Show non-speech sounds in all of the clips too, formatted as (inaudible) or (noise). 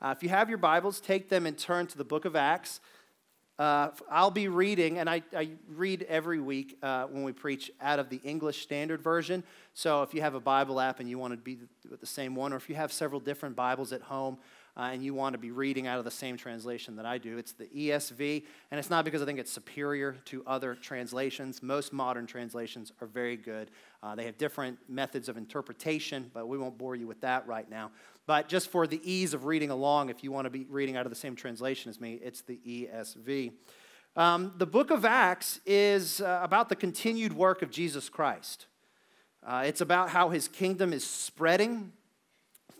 Uh, if you have your Bibles, take them and turn to the book of Acts. Uh, I'll be reading, and I, I read every week uh, when we preach out of the English Standard Version. So if you have a Bible app and you want to be with the same one, or if you have several different Bibles at home uh, and you want to be reading out of the same translation that I do, it's the ESV. And it's not because I think it's superior to other translations. Most modern translations are very good. Uh, they have different methods of interpretation, but we won't bore you with that right now. But just for the ease of reading along, if you want to be reading out of the same translation as me, it's the ESV. Um, the book of Acts is uh, about the continued work of Jesus Christ. Uh, it's about how his kingdom is spreading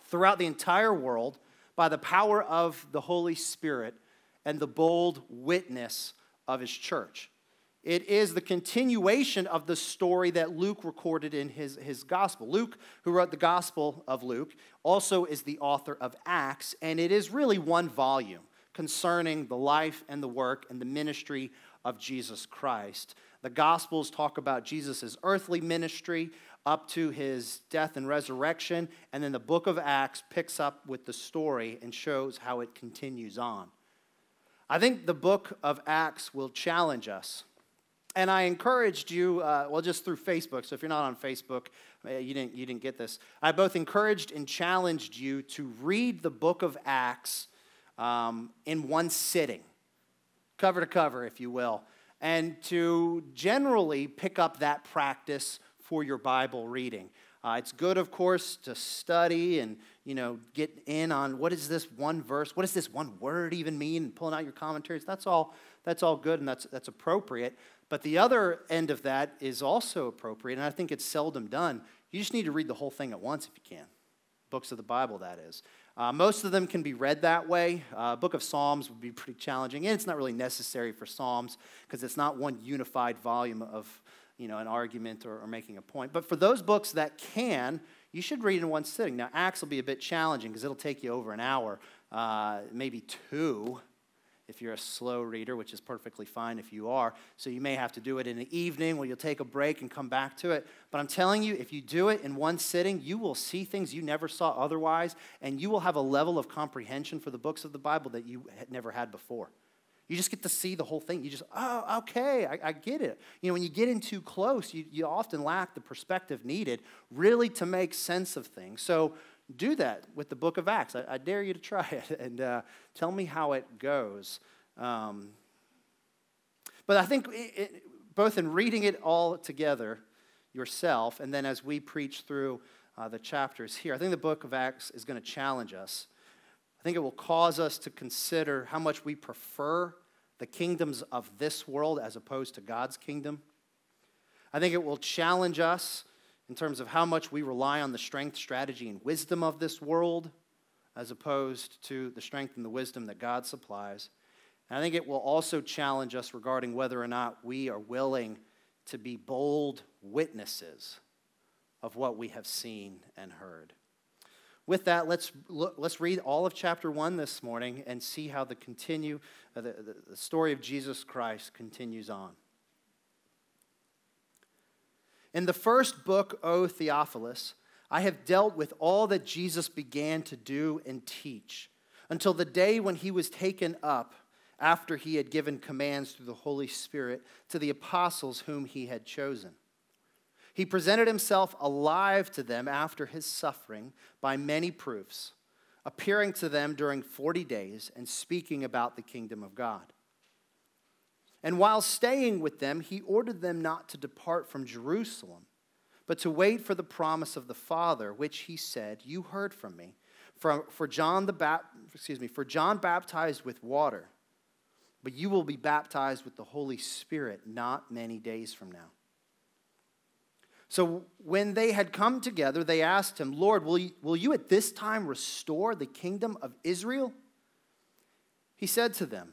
throughout the entire world by the power of the Holy Spirit and the bold witness of his church. It is the continuation of the story that Luke recorded in his, his gospel. Luke, who wrote the Gospel of Luke, also is the author of Acts, and it is really one volume concerning the life and the work and the ministry of Jesus Christ. The Gospels talk about Jesus' earthly ministry up to his death and resurrection, and then the book of Acts picks up with the story and shows how it continues on. I think the book of Acts will challenge us and I encouraged you, uh, well, just through Facebook. So if you're not on Facebook, uh, you didn't, you didn't get this. I both encouraged and challenged you to read the book of Acts um, in one sitting, cover to cover, if you will, and to generally pick up that practice for your Bible reading. Uh, it's good, of course, to study and you know get in on what is this one verse, what does this one word even mean, and pulling out your commentaries. That's all. That's all good and that's that's appropriate. But the other end of that is also appropriate, and I think it's seldom done. You just need to read the whole thing at once if you can. Books of the Bible, that is. Uh, most of them can be read that way. Uh, Book of Psalms would be pretty challenging, and it's not really necessary for Psalms because it's not one unified volume of you know, an argument or, or making a point. But for those books that can, you should read in one sitting. Now, Acts will be a bit challenging because it'll take you over an hour, uh, maybe two if you're a slow reader, which is perfectly fine if you are. So you may have to do it in the evening where you'll take a break and come back to it. But I'm telling you, if you do it in one sitting, you will see things you never saw otherwise, and you will have a level of comprehension for the books of the Bible that you had never had before. You just get to see the whole thing. You just, oh, okay, I, I get it. You know, when you get in too close, you, you often lack the perspective needed really to make sense of things. So do that with the book of Acts. I, I dare you to try (laughs) it and uh, tell me how it goes. Um, but I think it, it, both in reading it all together yourself and then as we preach through uh, the chapters here, I think the book of Acts is going to challenge us. I think it will cause us to consider how much we prefer the kingdoms of this world as opposed to God's kingdom. I think it will challenge us in terms of how much we rely on the strength, strategy, and wisdom of this world as opposed to the strength and the wisdom that God supplies. And I think it will also challenge us regarding whether or not we are willing to be bold witnesses of what we have seen and heard. With that, let's, look, let's read all of chapter 1 this morning and see how the, continue, uh, the, the, the story of Jesus Christ continues on. In the first book, O Theophilus, I have dealt with all that Jesus began to do and teach until the day when he was taken up after he had given commands through the Holy Spirit to the apostles whom he had chosen. He presented himself alive to them after his suffering by many proofs, appearing to them during 40 days and speaking about the kingdom of God. And while staying with them, he ordered them not to depart from Jerusalem, but to wait for the promise of the Father, which he said, "You heard from me." For, for John the Bap- excuse me, for John baptized with water, but you will be baptized with the Holy Spirit not many days from now. So when they had come together, they asked him, Lord, will you, will you at this time restore the kingdom of Israel? He said to them,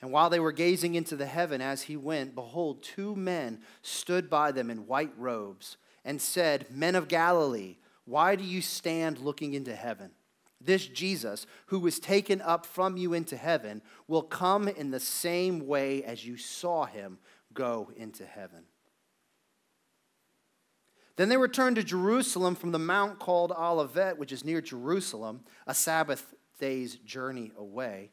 And while they were gazing into the heaven as he went, behold, two men stood by them in white robes and said, Men of Galilee, why do you stand looking into heaven? This Jesus, who was taken up from you into heaven, will come in the same way as you saw him go into heaven. Then they returned to Jerusalem from the mount called Olivet, which is near Jerusalem, a Sabbath day's journey away.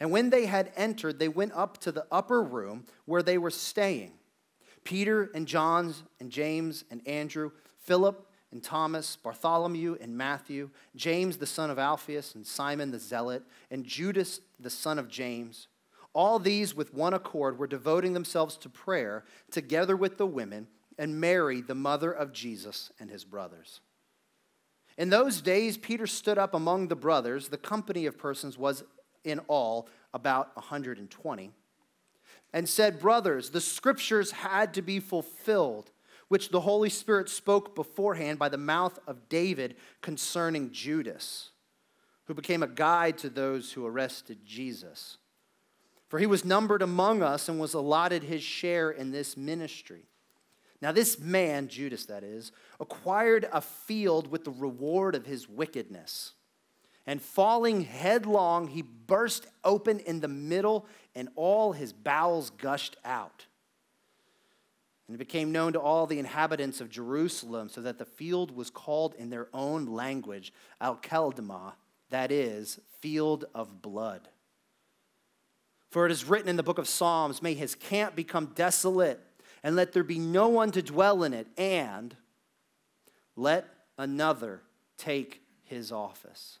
And when they had entered, they went up to the upper room where they were staying. Peter and John and James and Andrew, Philip and Thomas, Bartholomew and Matthew, James the son of Alphaeus and Simon the zealot, and Judas the son of James. All these with one accord were devoting themselves to prayer together with the women and Mary, the mother of Jesus, and his brothers. In those days, Peter stood up among the brothers. The company of persons was in all about 120, and said, Brothers, the scriptures had to be fulfilled, which the Holy Spirit spoke beforehand by the mouth of David concerning Judas, who became a guide to those who arrested Jesus. For he was numbered among us and was allotted his share in this ministry. Now, this man, Judas that is, acquired a field with the reward of his wickedness and falling headlong, he burst open in the middle, and all his bowels gushed out. And it became known to all the inhabitants of Jerusalem, so that the field was called in their own language Al-Keldama, that is, field of blood. For it is written in the book of Psalms, May his camp become desolate, and let there be no one to dwell in it, and let another take his office.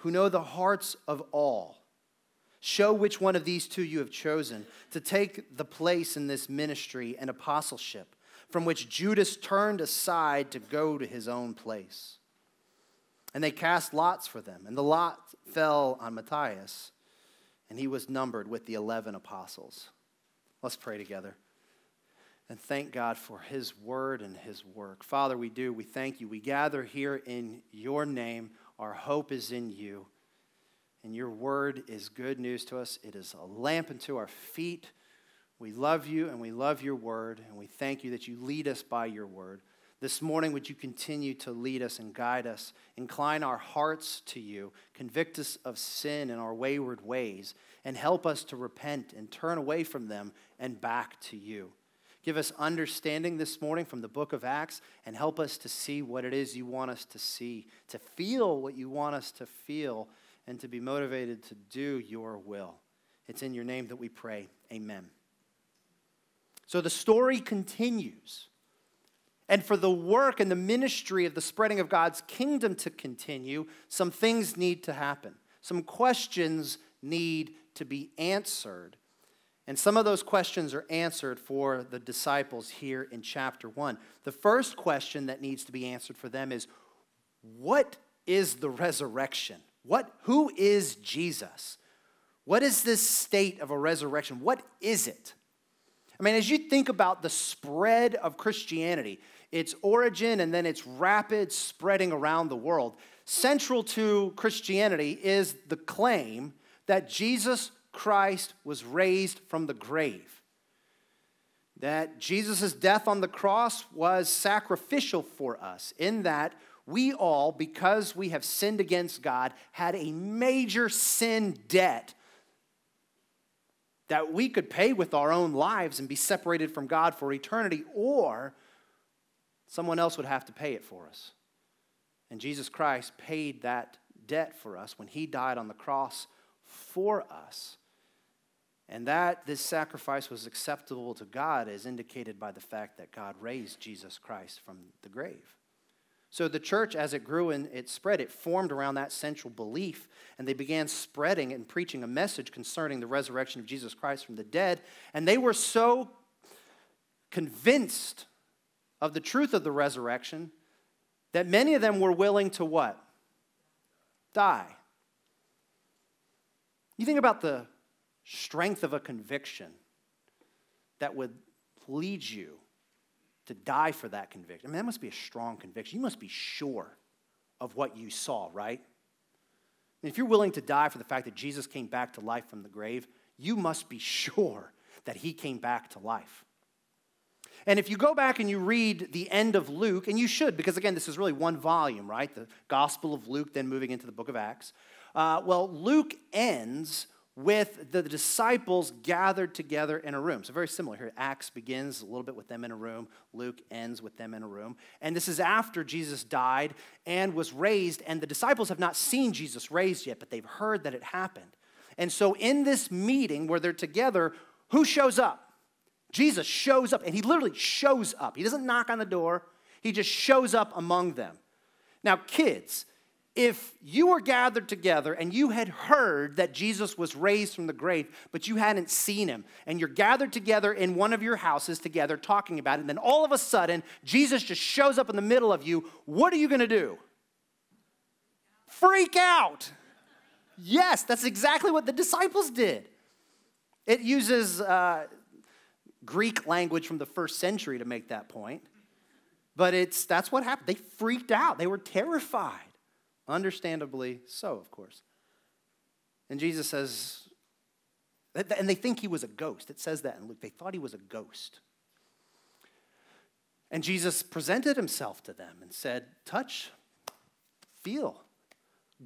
who know the hearts of all. Show which one of these two you have chosen to take the place in this ministry and apostleship from which Judas turned aside to go to his own place. And they cast lots for them, and the lot fell on Matthias, and he was numbered with the 11 apostles. Let's pray together and thank God for his word and his work. Father, we do. We thank you. We gather here in your name. Our hope is in you. And your word is good news to us. It is a lamp unto our feet. We love you and we love your word. And we thank you that you lead us by your word. This morning, would you continue to lead us and guide us? Incline our hearts to you. Convict us of sin and our wayward ways. And help us to repent and turn away from them and back to you. Give us understanding this morning from the book of Acts and help us to see what it is you want us to see, to feel what you want us to feel, and to be motivated to do your will. It's in your name that we pray. Amen. So the story continues. And for the work and the ministry of the spreading of God's kingdom to continue, some things need to happen. Some questions need to be answered. And some of those questions are answered for the disciples here in chapter 1. The first question that needs to be answered for them is what is the resurrection? What who is Jesus? What is this state of a resurrection? What is it? I mean, as you think about the spread of Christianity, its origin and then its rapid spreading around the world, central to Christianity is the claim that Jesus Christ was raised from the grave. That Jesus' death on the cross was sacrificial for us, in that we all, because we have sinned against God, had a major sin debt that we could pay with our own lives and be separated from God for eternity, or someone else would have to pay it for us. And Jesus Christ paid that debt for us when he died on the cross for us. And that this sacrifice was acceptable to God is indicated by the fact that God raised Jesus Christ from the grave. So the church, as it grew and it spread, it formed around that central belief, and they began spreading and preaching a message concerning the resurrection of Jesus Christ from the dead. And they were so convinced of the truth of the resurrection that many of them were willing to what? Die. You think about the strength of a conviction that would lead you to die for that conviction. I mean, that must be a strong conviction. You must be sure of what you saw, right? If you're willing to die for the fact that Jesus came back to life from the grave, you must be (laughs) sure that he came back to life. And if you go back and you read the end of Luke, and you should, because again, this is really one volume, right? The Gospel of Luke, then moving into the book of Acts. Uh, well, Luke ends with the disciples gathered together in a room. So, very similar here. Acts begins a little bit with them in a room, Luke ends with them in a room. And this is after Jesus died and was raised, and the disciples have not seen Jesus raised yet, but they've heard that it happened. And so, in this meeting where they're together, who shows up? Jesus shows up, and he literally shows up. He doesn't knock on the door, he just shows up among them. Now, kids, if you were gathered together and you had heard that Jesus was raised from the grave, but you hadn't seen him, and you're gathered together in one of your houses together talking about it, and then all of a sudden Jesus just shows up in the middle of you, what are you going to do? Freak out. Yes, that's exactly what the disciples did. It uses uh, Greek language from the first century to make that point, but it's, that's what happened. They freaked out, they were terrified. Understandably so, of course. And Jesus says, and they think he was a ghost. It says that in Luke. They thought he was a ghost. And Jesus presented himself to them and said, Touch, feel.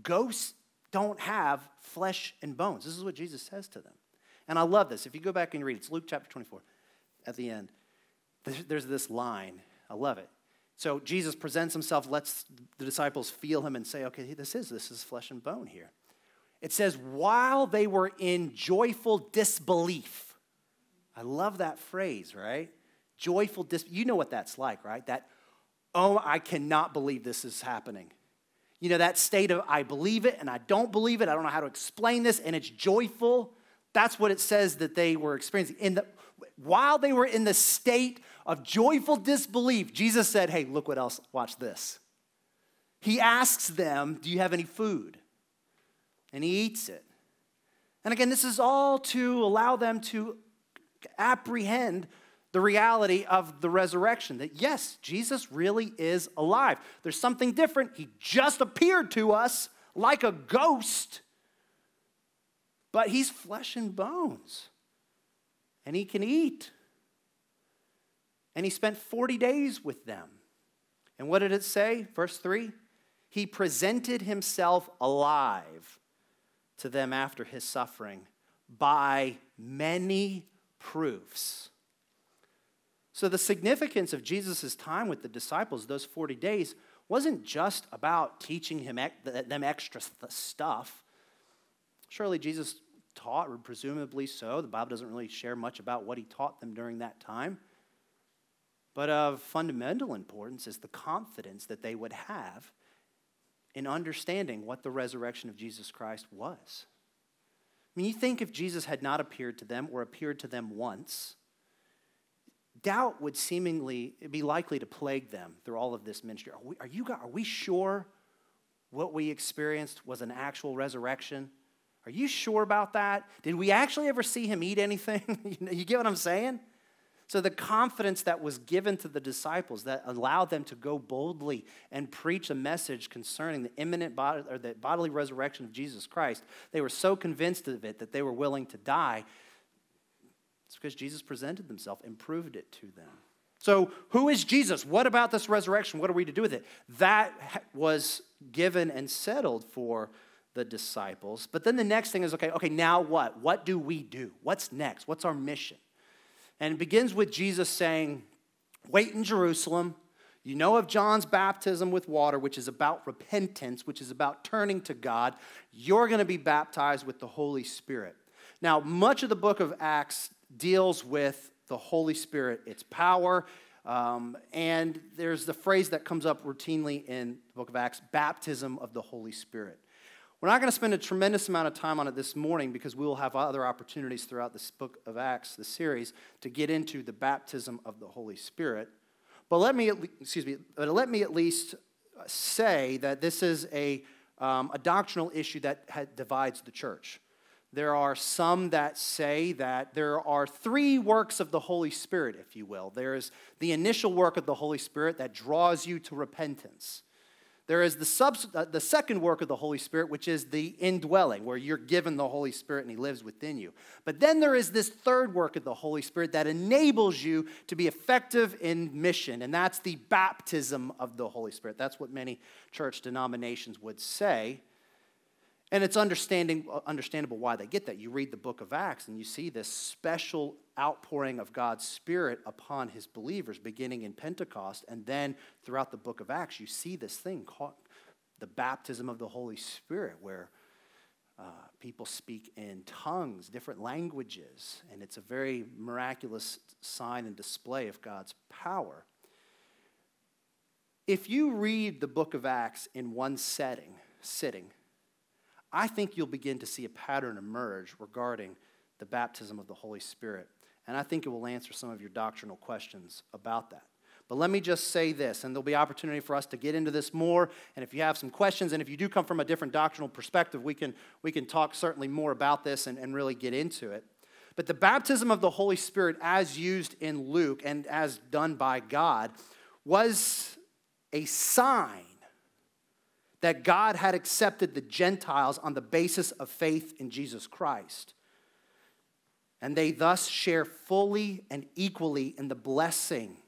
Ghosts don't have flesh and bones. This is what Jesus says to them. And I love this. If you go back and read, it's Luke chapter 24 at the end. There's this line. I love it. So Jesus presents himself, lets the disciples feel him and say, okay, this is, this is flesh and bone here. It says, while they were in joyful disbelief. I love that phrase, right? Joyful dis you know what that's like, right? That, oh, I cannot believe this is happening. You know, that state of I believe it and I don't believe it. I don't know how to explain this, and it's joyful. That's what it says that they were experiencing. In the, while they were in the state of joyful disbelief, Jesus said, Hey, look what else, watch this. He asks them, Do you have any food? And he eats it. And again, this is all to allow them to apprehend the reality of the resurrection that yes, Jesus really is alive. There's something different. He just appeared to us like a ghost, but he's flesh and bones and he can eat. And he spent 40 days with them. And what did it say? Verse 3 He presented himself alive to them after his suffering by many proofs. So, the significance of Jesus' time with the disciples, those 40 days, wasn't just about teaching him, them extra stuff. Surely Jesus taught, or presumably so. The Bible doesn't really share much about what he taught them during that time. But of fundamental importance is the confidence that they would have in understanding what the resurrection of Jesus Christ was. I mean, you think if Jesus had not appeared to them or appeared to them once, doubt would seemingly be likely to plague them through all of this ministry. Are we, are you, are we sure what we experienced was an actual resurrection? Are you sure about that? Did we actually ever see him eat anything? (laughs) you get what I'm saying? So, the confidence that was given to the disciples that allowed them to go boldly and preach a message concerning the imminent bod- or the bodily resurrection of Jesus Christ, they were so convinced of it that they were willing to die. It's because Jesus presented himself and proved it to them. So, who is Jesus? What about this resurrection? What are we to do with it? That was given and settled for the disciples. But then the next thing is okay, okay, now what? What do we do? What's next? What's our mission? And it begins with Jesus saying, Wait in Jerusalem. You know of John's baptism with water, which is about repentance, which is about turning to God. You're going to be baptized with the Holy Spirit. Now, much of the book of Acts deals with the Holy Spirit, its power, Um, and there's the phrase that comes up routinely in the book of Acts baptism of the Holy Spirit. We're not going to spend a tremendous amount of time on it this morning because we will have other opportunities throughout this book of Acts, the series, to get into the baptism of the Holy Spirit. But let me, excuse me, but let me at least say that this is a, um, a doctrinal issue that divides the church. There are some that say that there are three works of the Holy Spirit, if you will. There is the initial work of the Holy Spirit that draws you to repentance. There is the, sub, uh, the second work of the Holy Spirit, which is the indwelling, where you're given the Holy Spirit and He lives within you. But then there is this third work of the Holy Spirit that enables you to be effective in mission, and that's the baptism of the Holy Spirit. That's what many church denominations would say. And it's understanding, uh, understandable why they get that. You read the book of Acts and you see this special outpouring of God's Spirit upon his believers beginning in Pentecost. And then throughout the book of Acts, you see this thing called the baptism of the Holy Spirit, where uh, people speak in tongues, different languages. And it's a very miraculous sign and display of God's power. If you read the book of Acts in one setting, sitting, I think you'll begin to see a pattern emerge regarding the baptism of the Holy Spirit. And I think it will answer some of your doctrinal questions about that. But let me just say this, and there'll be opportunity for us to get into this more. And if you have some questions, and if you do come from a different doctrinal perspective, we can, we can talk certainly more about this and, and really get into it. But the baptism of the Holy Spirit, as used in Luke and as done by God, was a sign that God had accepted the Gentiles on the basis of faith in Jesus Christ. And they thus share fully and equally in the blessing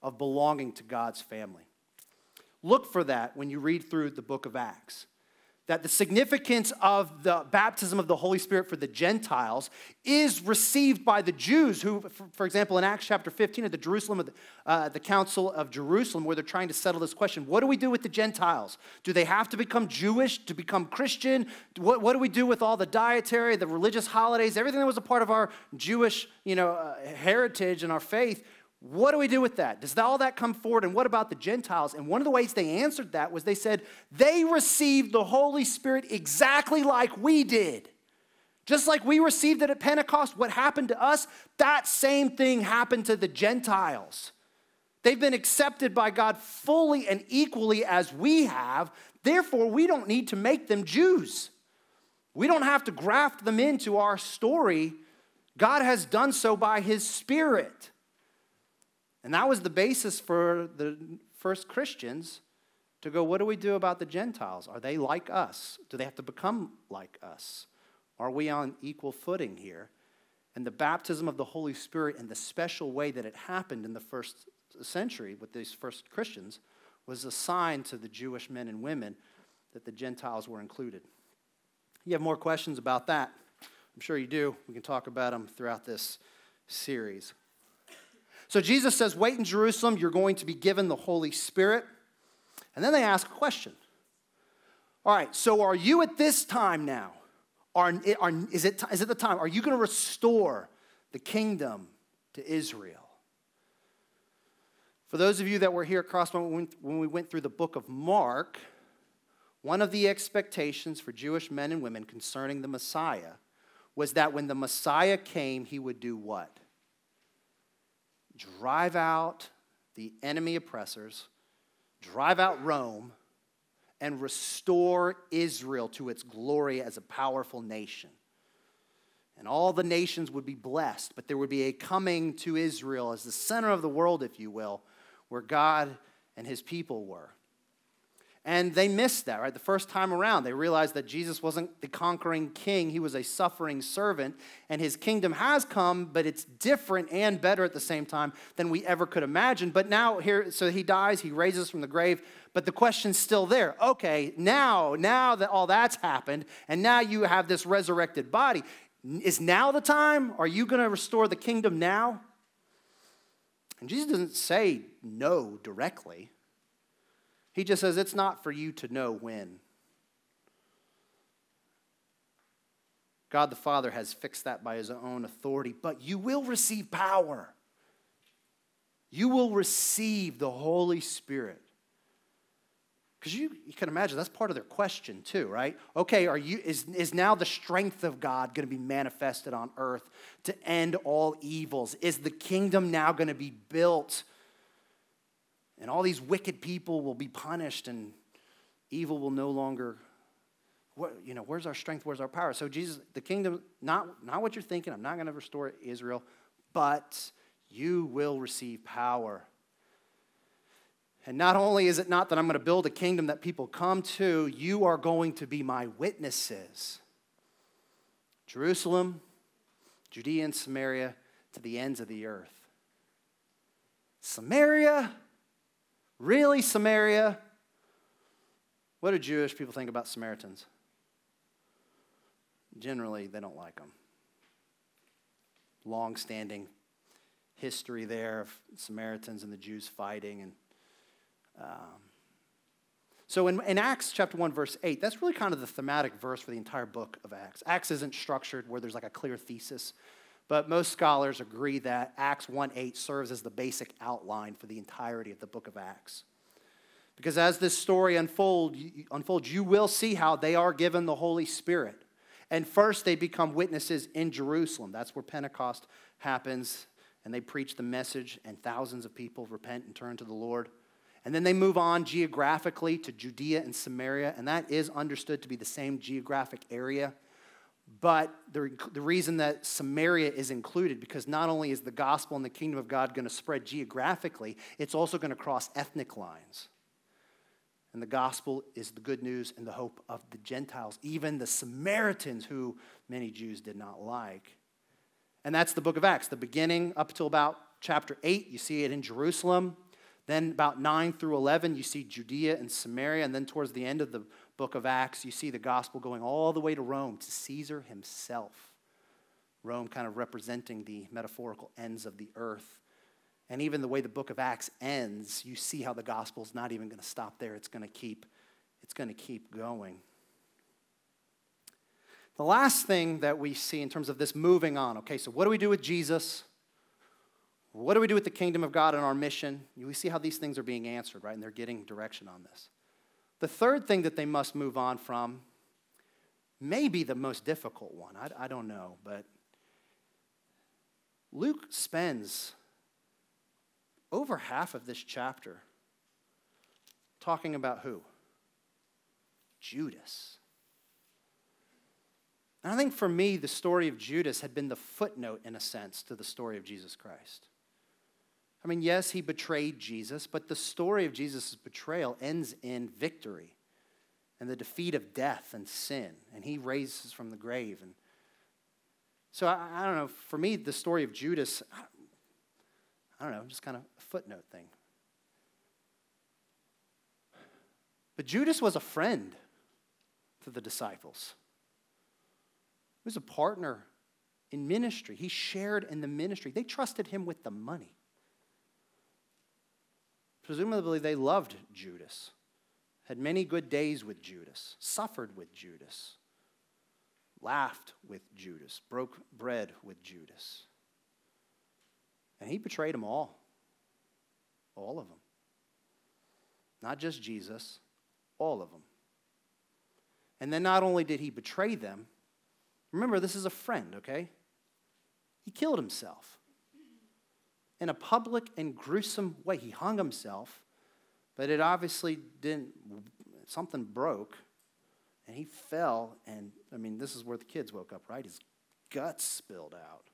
of belonging to God's family. Look for that when you read through the book of Acts that the significance of the baptism of the Holy Spirit for the Gentiles is received by the Jews, who, for example, in Acts chapter 15 at the Jerusalem, the, uh, the Council of Jerusalem, where they're trying to settle this question what do we do with the Gentiles? Do they have to become Jewish to become Christian? What, what do we do with all the dietary, the religious holidays, everything that was a part of our Jewish you know, uh, heritage and our faith? What do we do with that? Does all that come forward? And what about the Gentiles? And one of the ways they answered that was they said they received the Holy Spirit exactly like we did. Just like we received it at Pentecost, what happened to us, that same thing happened to the Gentiles. They've been accepted by God fully and equally as we have. Therefore, we don't need to make them Jews. We don't have to graft them into our story. God has done so by His Spirit. And that was the basis for the first Christians to go, what do we do about the Gentiles? Are they like us? Do they have to become like us? Are we on equal footing here? And the baptism of the Holy Spirit and the special way that it happened in the first century with these first Christians was a sign to the Jewish men and women that the Gentiles were included. You have more questions about that? I'm sure you do. We can talk about them throughout this series. So Jesus says, Wait in Jerusalem, you're going to be given the Holy Spirit. And then they ask a question. All right, so are you at this time now? Are, are, is, it, is it the time? Are you going to restore the kingdom to Israel? For those of you that were here at Crosspoint when we went through the book of Mark, one of the expectations for Jewish men and women concerning the Messiah was that when the Messiah came, he would do what? Drive out the enemy oppressors, drive out Rome, and restore Israel to its glory as a powerful nation. And all the nations would be blessed, but there would be a coming to Israel as the center of the world, if you will, where God and his people were. And they missed that, right? The first time around, they realized that Jesus wasn't the conquering king, he was a suffering servant. And his kingdom has come, but it's different and better at the same time than we ever could imagine. But now, here, so he dies, he raises from the grave, but the question's still there. Okay, now, now that all that's happened, and now you have this resurrected body, is now the time? Are you going to restore the kingdom now? And Jesus doesn't say no directly. He just says it's not for you to know when. God the Father has fixed that by his own authority, but you will receive power. You will receive the Holy Spirit. Because you, you can imagine that's part of their question too, right? Okay, are you is, is now the strength of God going to be manifested on earth to end all evils? Is the kingdom now going to be built? And all these wicked people will be punished and evil will no longer what, you know, where's our strength? Where's our power? So Jesus, the kingdom, not, not what you're thinking. I'm not going to restore Israel, but you will receive power and not only is it not that I'm going to build a kingdom that people come to, you are going to be my witnesses. Jerusalem, Judea, and Samaria to the ends of the earth. Samaria? Really, Samaria? What do Jewish people think about Samaritans? Generally, they don't like them. Long standing history there of Samaritans and the Jews fighting and um, so in, in Acts chapter 1, verse 8, that's really kind of the thematic verse for the entire book of Acts. Acts isn't structured where there's like a clear thesis, but most scholars agree that Acts 1 8 serves as the basic outline for the entirety of the book of Acts. Because as this story unfold, unfolds, you will see how they are given the Holy Spirit. And first, they become witnesses in Jerusalem. That's where Pentecost happens. And they preach the message, and thousands of people repent and turn to the Lord. And then they move on geographically to Judea and Samaria, and that is understood to be the same geographic area. But the, the reason that Samaria is included, because not only is the gospel and the kingdom of God going to spread geographically, it's also going to cross ethnic lines. And the gospel is the good news and the hope of the Gentiles, even the Samaritans, who many Jews did not like. And that's the book of Acts. The beginning up till about chapter 8, you see it in Jerusalem. Then, about 9 through 11, you see Judea and Samaria. And then, towards the end of the book of Acts, you see the gospel going all the way to Rome, to Caesar himself. Rome kind of representing the metaphorical ends of the earth. And even the way the book of Acts ends, you see how the gospel is not even going to stop there. It's going to keep, it's going to keep going. The last thing that we see in terms of this moving on, okay, so what do we do with Jesus? What do we do with the kingdom of God and our mission? We see how these things are being answered, right? And they're getting direction on this. The third thing that they must move on from may be the most difficult one. I, I don't know, but Luke spends over half of this chapter talking about who? Judas. And I think for me, the story of Judas had been the footnote, in a sense, to the story of Jesus Christ. I mean, yes, he betrayed Jesus, but the story of Jesus' betrayal ends in victory and the defeat of death and sin, and he raises from the grave. And so I, I don't know. For me, the story of Judas, I, I don't know, just kind of a footnote thing. But Judas was a friend to the disciples. He was a partner in ministry. He shared in the ministry. They trusted him with the money. Presumably, they loved Judas, had many good days with Judas, suffered with Judas, laughed with Judas, broke bread with Judas. And he betrayed them all. All of them. Not just Jesus, all of them. And then not only did he betray them, remember, this is a friend, okay? He killed himself in a public and gruesome way. He hung himself, but it obviously didn't, something broke, and he fell. And I mean, this is where the kids woke up, right? His guts spilled out.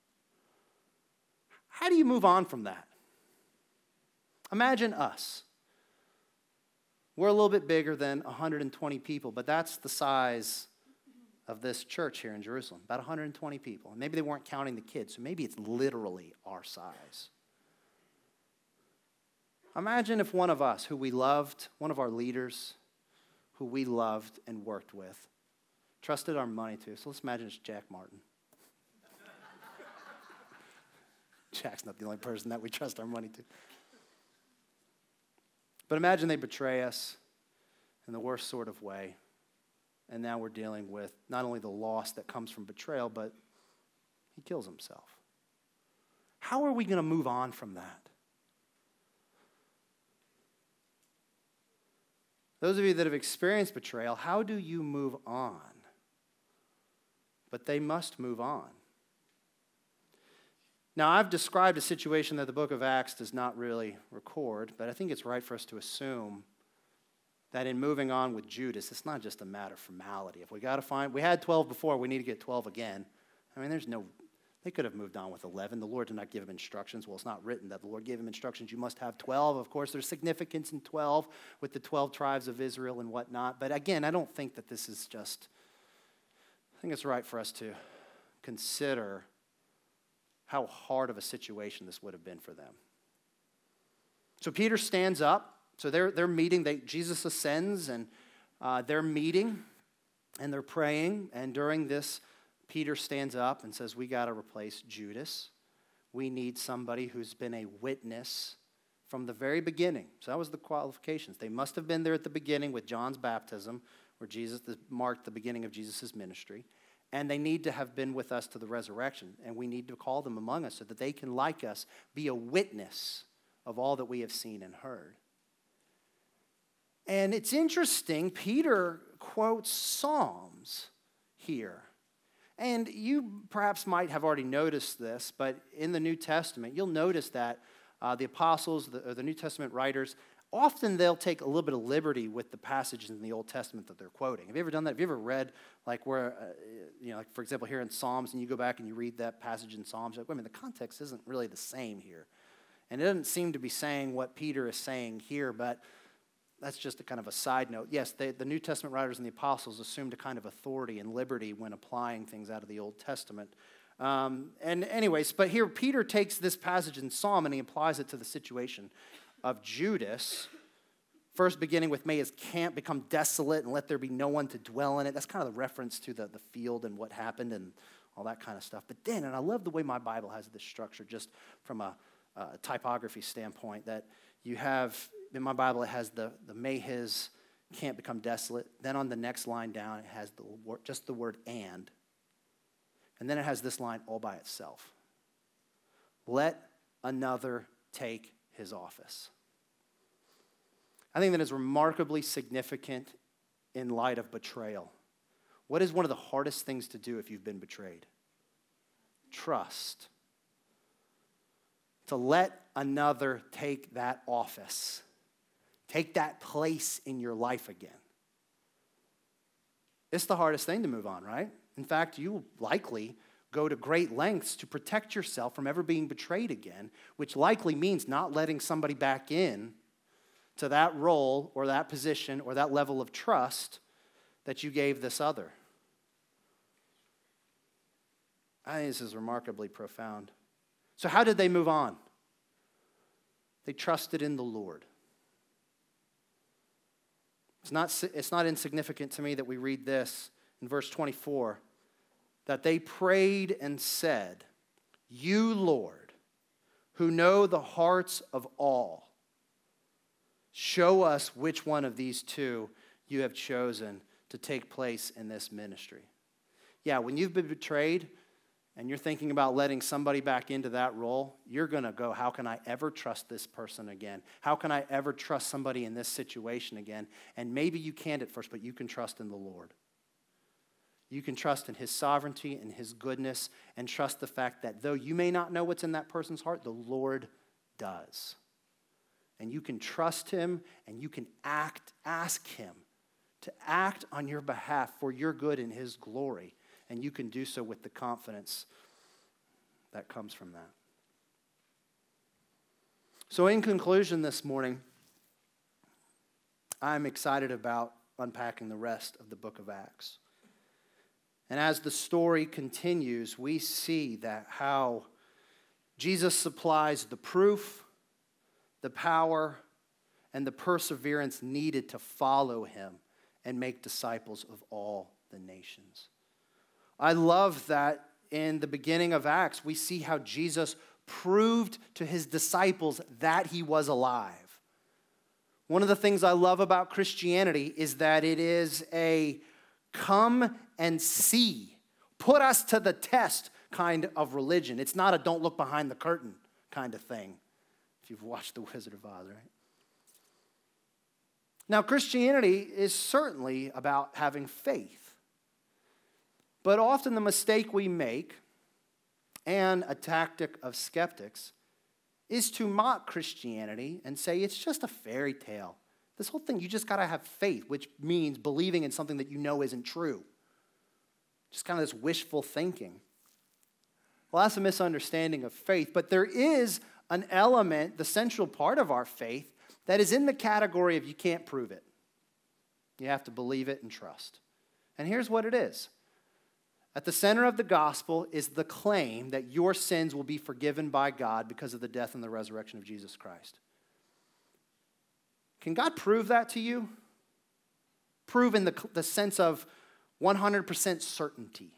How do you move on from that? Imagine us. We're a little bit bigger than 120 people, but that's the size of this church here in Jerusalem, about 120 people. And maybe they weren't counting the kids, so maybe it's literally our size. Imagine if one of us, who we loved, one of our leaders, who we loved and worked with, trusted our money to. So let's imagine it's Jack Martin. (laughs) Jack's not the only person that we trust our money to. But imagine they betray us in the worst sort of way. And now we're dealing with not only the loss that comes from betrayal, but he kills himself. How are we going to move on from that? Those of you that have experienced betrayal, how do you move on? But they must move on. Now, I've described a situation that the book of Acts does not really record, but I think it's right for us to assume that in moving on with Judas, it's not just a matter of formality. If we got to find, we had 12 before, we need to get 12 again. I mean, there's no, they could have moved on with 11. The Lord did not give him instructions. Well, it's not written that the Lord gave him instructions. You must have 12. Of course, there's significance in 12 with the 12 tribes of Israel and whatnot. But again, I don't think that this is just, I think it's right for us to consider how hard of a situation this would have been for them. So Peter stands up. So they're, they're meeting. They, Jesus ascends and uh, they're meeting and they're praying. And during this, Peter stands up and says, We got to replace Judas. We need somebody who's been a witness from the very beginning. So that was the qualifications. They must have been there at the beginning with John's baptism, where Jesus marked the beginning of Jesus' ministry and they need to have been with us to the resurrection. And we need to call them among us so that they can, like us, be a witness of all that we have seen and heard. And it's interesting, Peter quotes Psalms here. And you perhaps might have already noticed this, but in the New Testament, you'll notice that uh, the apostles, the, or the New Testament writers, often they'll take a little bit of liberty with the passages in the Old Testament that they're quoting. Have you ever done that? Have you ever read, like, where, uh, you know, like, for example, here in Psalms, and you go back and you read that passage in Psalms, like, wait a minute, the context isn't really the same here. And it doesn't seem to be saying what Peter is saying here, but that's just a kind of a side note. Yes, they, the New Testament writers and the apostles assumed a kind of authority and liberty when applying things out of the Old Testament. Um, and, anyways, but here Peter takes this passage in Psalm and he applies it to the situation of Judas, first beginning with may his camp become desolate and let there be no one to dwell in it. That's kind of the reference to the, the field and what happened and all that kind of stuff. But then, and I love the way my Bible has this structure just from a, a typography standpoint, that you have, in my Bible, it has the, the may his camp become desolate. Then on the next line down, it has the, just the word and. And then it has this line all by itself. Let another take his office. I think that is remarkably significant in light of betrayal. What is one of the hardest things to do if you've been betrayed? Trust. To let another take that office, take that place in your life again. It's the hardest thing to move on, right? In fact, you likely go to great lengths to protect yourself from ever being betrayed again, which likely means not letting somebody back in to that role or that position or that level of trust that you gave this other. I think this is remarkably profound. So, how did they move on? They trusted in the Lord. It's not, it's not insignificant to me that we read this in verse 24 that they prayed and said, You, Lord, who know the hearts of all, show us which one of these two you have chosen to take place in this ministry. Yeah, when you've been betrayed and you're thinking about letting somebody back into that role, you're going to go, How can I ever trust this person again? How can I ever trust somebody in this situation again? And maybe you can't at first, but you can trust in the Lord. You can trust in His sovereignty and His goodness, and trust the fact that though you may not know what's in that person's heart, the Lord does. And you can trust Him and you can act, ask Him to act on your behalf for your good and His glory. And you can do so with the confidence that comes from that. So, in conclusion, this morning, I'm excited about unpacking the rest of the book of Acts. And as the story continues, we see that how Jesus supplies the proof, the power, and the perseverance needed to follow him and make disciples of all the nations. I love that in the beginning of Acts, we see how Jesus proved to his disciples that he was alive. One of the things I love about Christianity is that it is a come and see, put us to the test kind of religion. It's not a don't look behind the curtain kind of thing, if you've watched The Wizard of Oz, right? Now, Christianity is certainly about having faith. But often the mistake we make, and a tactic of skeptics, is to mock Christianity and say it's just a fairy tale. This whole thing, you just got to have faith, which means believing in something that you know isn't true. Just kind of this wishful thinking. Well, that's a misunderstanding of faith, but there is an element, the central part of our faith, that is in the category of you can't prove it. You have to believe it and trust. And here's what it is at the center of the gospel is the claim that your sins will be forgiven by God because of the death and the resurrection of Jesus Christ. Can God prove that to you? Prove in the, the sense of 100% certainty.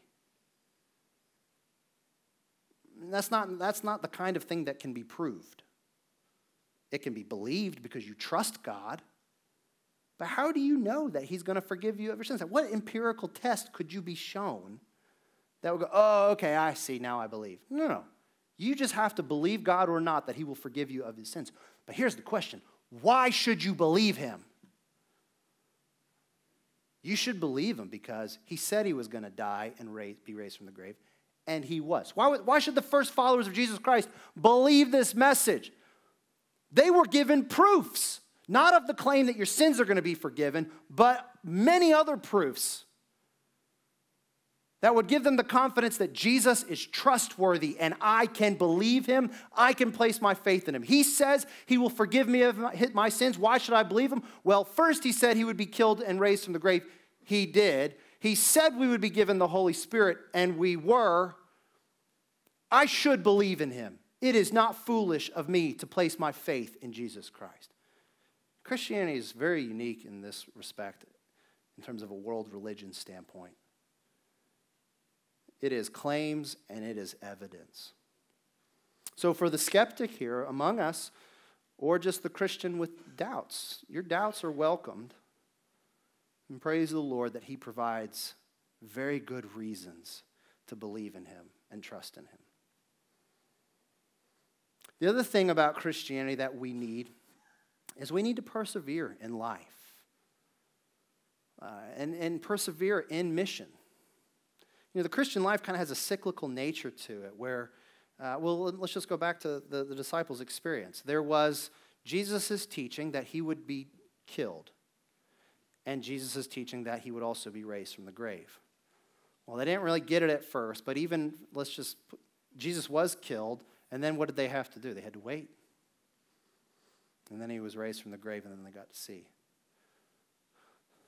That's not, that's not the kind of thing that can be proved. It can be believed because you trust God. But how do you know that He's going to forgive you your sins? What empirical test could you be shown that would go, oh, okay, I see, now I believe? No, no. You just have to believe God or not that He will forgive you of His sins. But here's the question why should you believe Him? You should believe Him because He said He was going to die and raise, be raised from the grave, and He was. Why, why should the first followers of Jesus Christ believe this message? They were given proofs, not of the claim that your sins are going to be forgiven, but many other proofs that would give them the confidence that Jesus is trustworthy and I can believe him. I can place my faith in him. He says he will forgive me of my sins. Why should I believe him? Well, first, he said he would be killed and raised from the grave. He did. He said we would be given the Holy Spirit, and we were. I should believe in him. It is not foolish of me to place my faith in Jesus Christ. Christianity is very unique in this respect, in terms of a world religion standpoint. It is claims and it is evidence. So, for the skeptic here among us, or just the Christian with doubts, your doubts are welcomed. And praise the Lord that He provides very good reasons to believe in Him and trust in Him. The other thing about Christianity that we need is we need to persevere in life uh, and, and persevere in mission. You know, the Christian life kind of has a cyclical nature to it where, uh, well, let's just go back to the, the disciples' experience. There was Jesus' teaching that he would be killed, and Jesus' teaching that he would also be raised from the grave. Well, they didn't really get it at first, but even, let's just, Jesus was killed and then what did they have to do? They had to wait. And then he was raised from the grave, and then they got to see.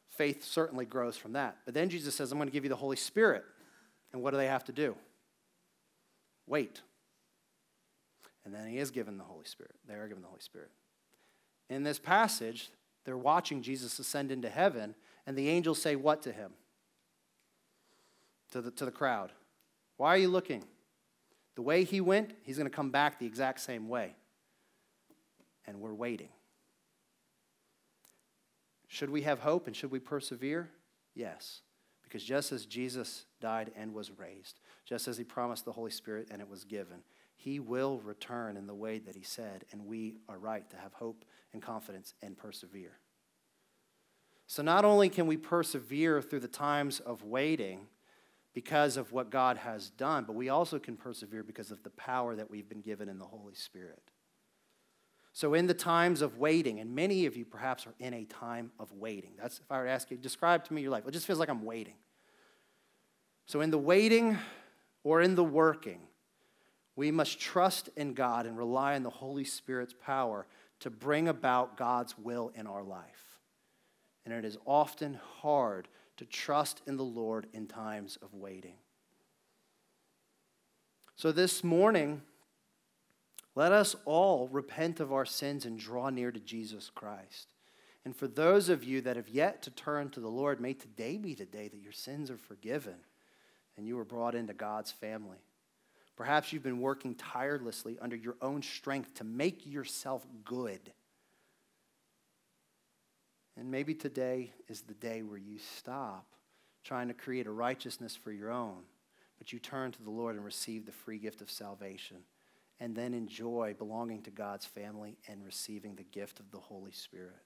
Faith certainly grows from that. But then Jesus says, I'm going to give you the Holy Spirit. And what do they have to do? Wait. And then he is given the Holy Spirit. They are given the Holy Spirit. In this passage, they're watching Jesus ascend into heaven, and the angels say what to him? To the, to the crowd. Why are you looking? The way he went, he's going to come back the exact same way. And we're waiting. Should we have hope and should we persevere? Yes. Because just as Jesus died and was raised, just as he promised the Holy Spirit and it was given, he will return in the way that he said, and we are right to have hope and confidence and persevere. So, not only can we persevere through the times of waiting, because of what God has done, but we also can persevere because of the power that we've been given in the Holy Spirit. So, in the times of waiting, and many of you perhaps are in a time of waiting. That's if I were to ask you, describe to me your life. It just feels like I'm waiting. So, in the waiting or in the working, we must trust in God and rely on the Holy Spirit's power to bring about God's will in our life. And it is often hard to trust in the Lord in times of waiting. So this morning, let us all repent of our sins and draw near to Jesus Christ. And for those of you that have yet to turn to the Lord, may today be the day that your sins are forgiven and you are brought into God's family. Perhaps you've been working tirelessly under your own strength to make yourself good. And maybe today is the day where you stop trying to create a righteousness for your own, but you turn to the Lord and receive the free gift of salvation, and then enjoy belonging to God's family and receiving the gift of the Holy Spirit.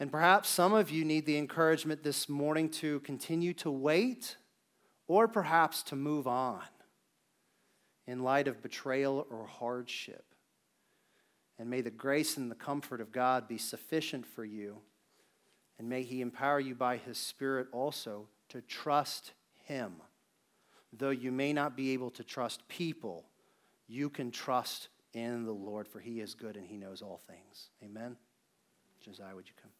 And perhaps some of you need the encouragement this morning to continue to wait or perhaps to move on in light of betrayal or hardship. And may the grace and the comfort of God be sufficient for you. And may He empower you by His Spirit also to trust Him. Though you may not be able to trust people, you can trust in the Lord, for He is good and He knows all things. Amen. Josiah, would you come?